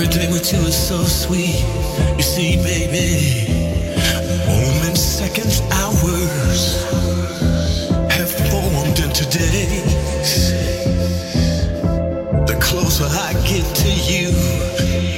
Every day with you is so sweet. You see, baby, moments, seconds, hours have formed into days. The closer I get to you.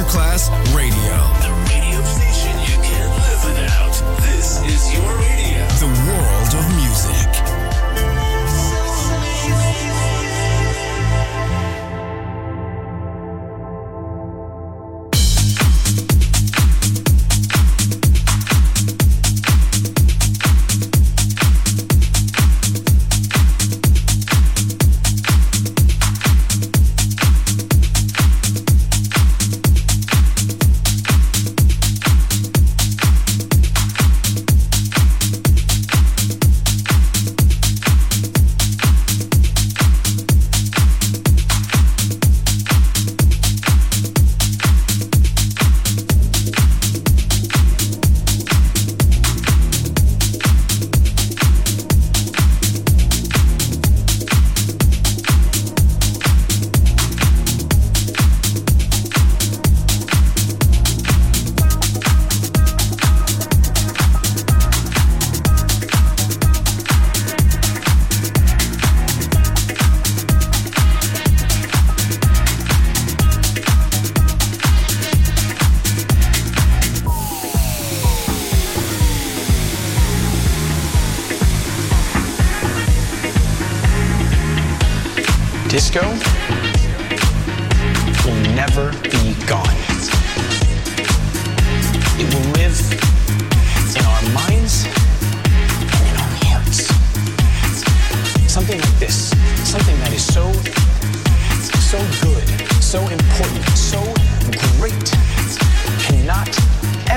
Masterclass Radio.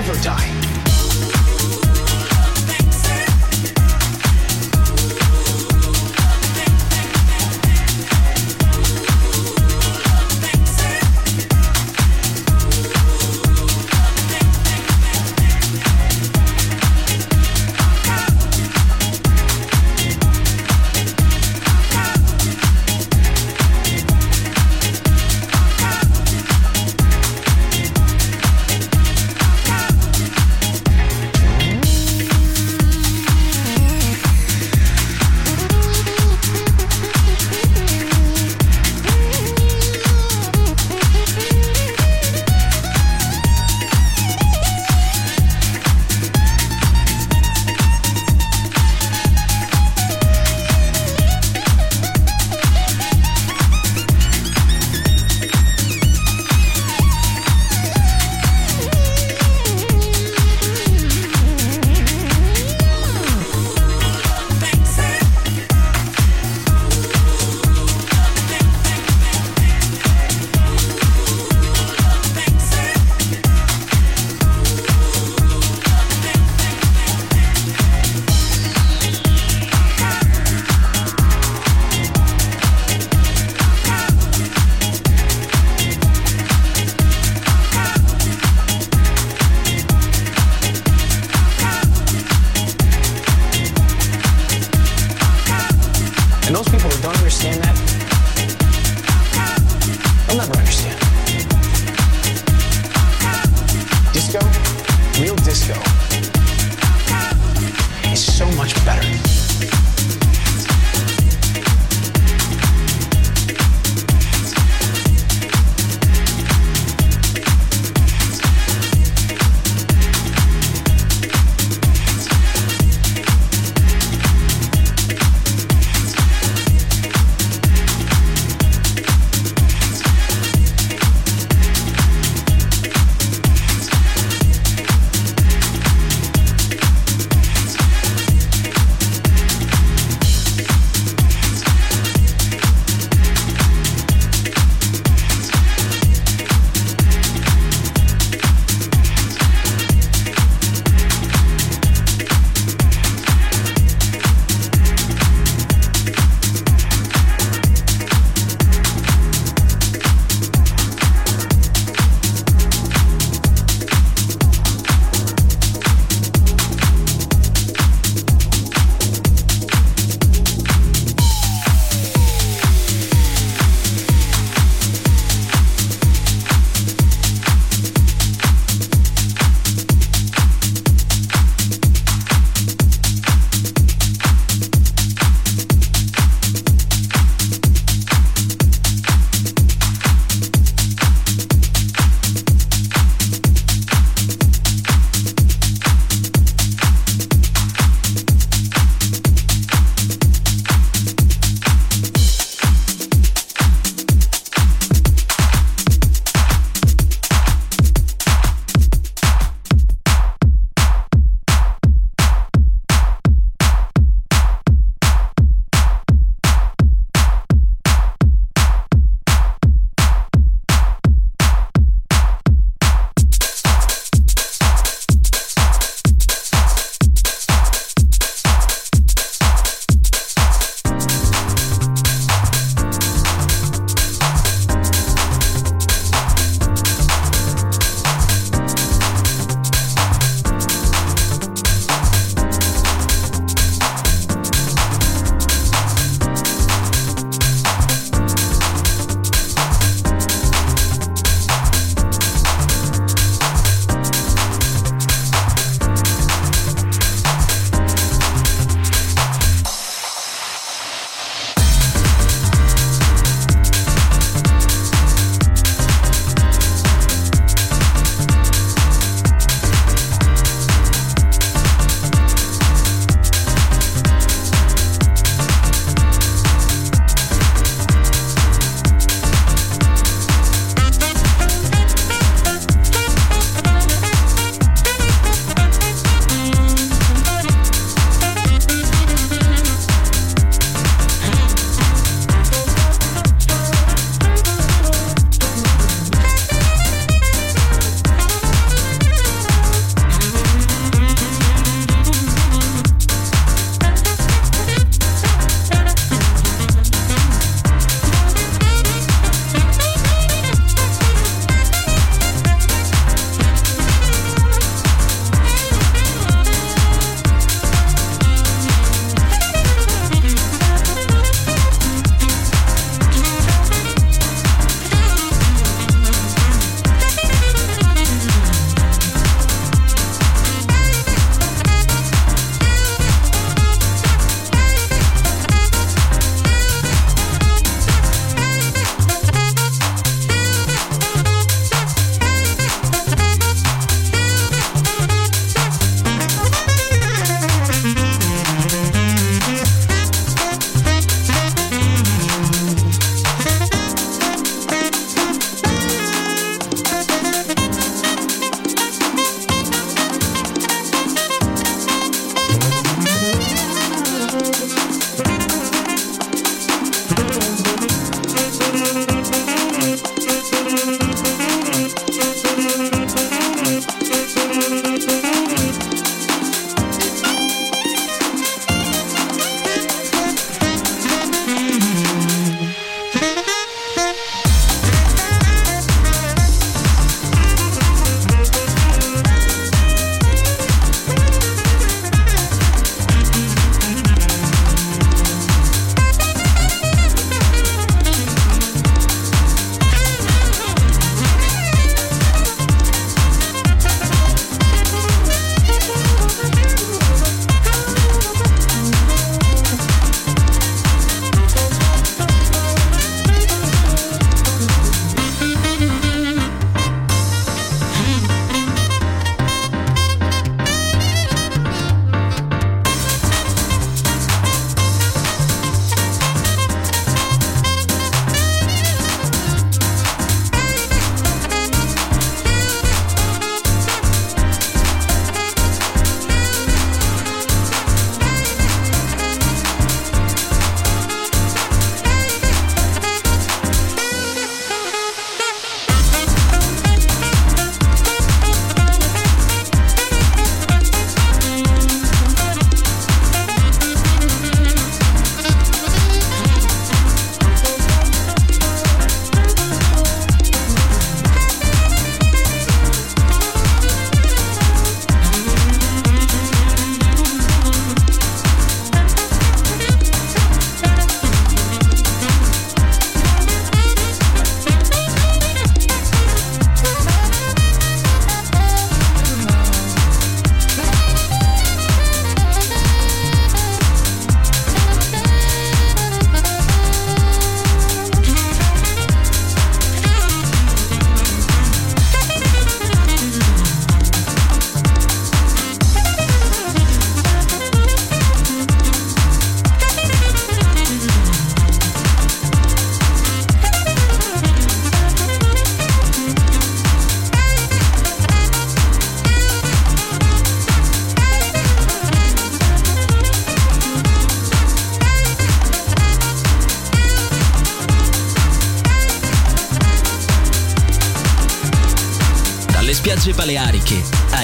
never die.